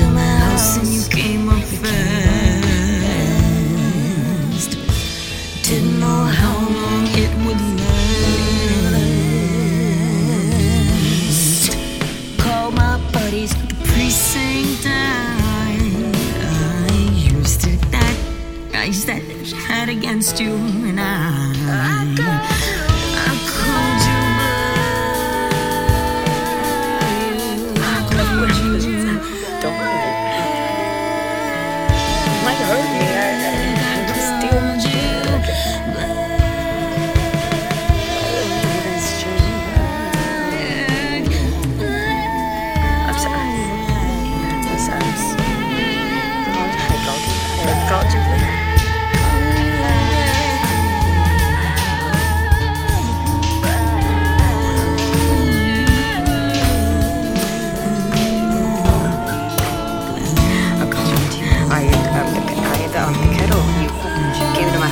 to my house and you came up fast. Didn't know how long it would last. Called my buddies, the precinct I, I used it that I used that hat against you and I. I might hurt me.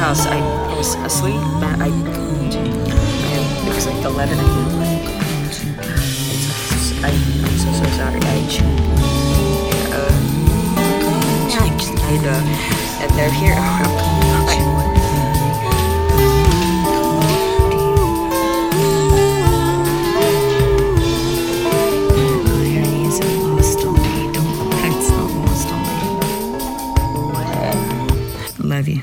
house, I, was asleep, but I goomed. it was like 11 a.m. I, am so, so sorry. I uh, um, just Uh, and, uh, and they're here. Oh, I, love you.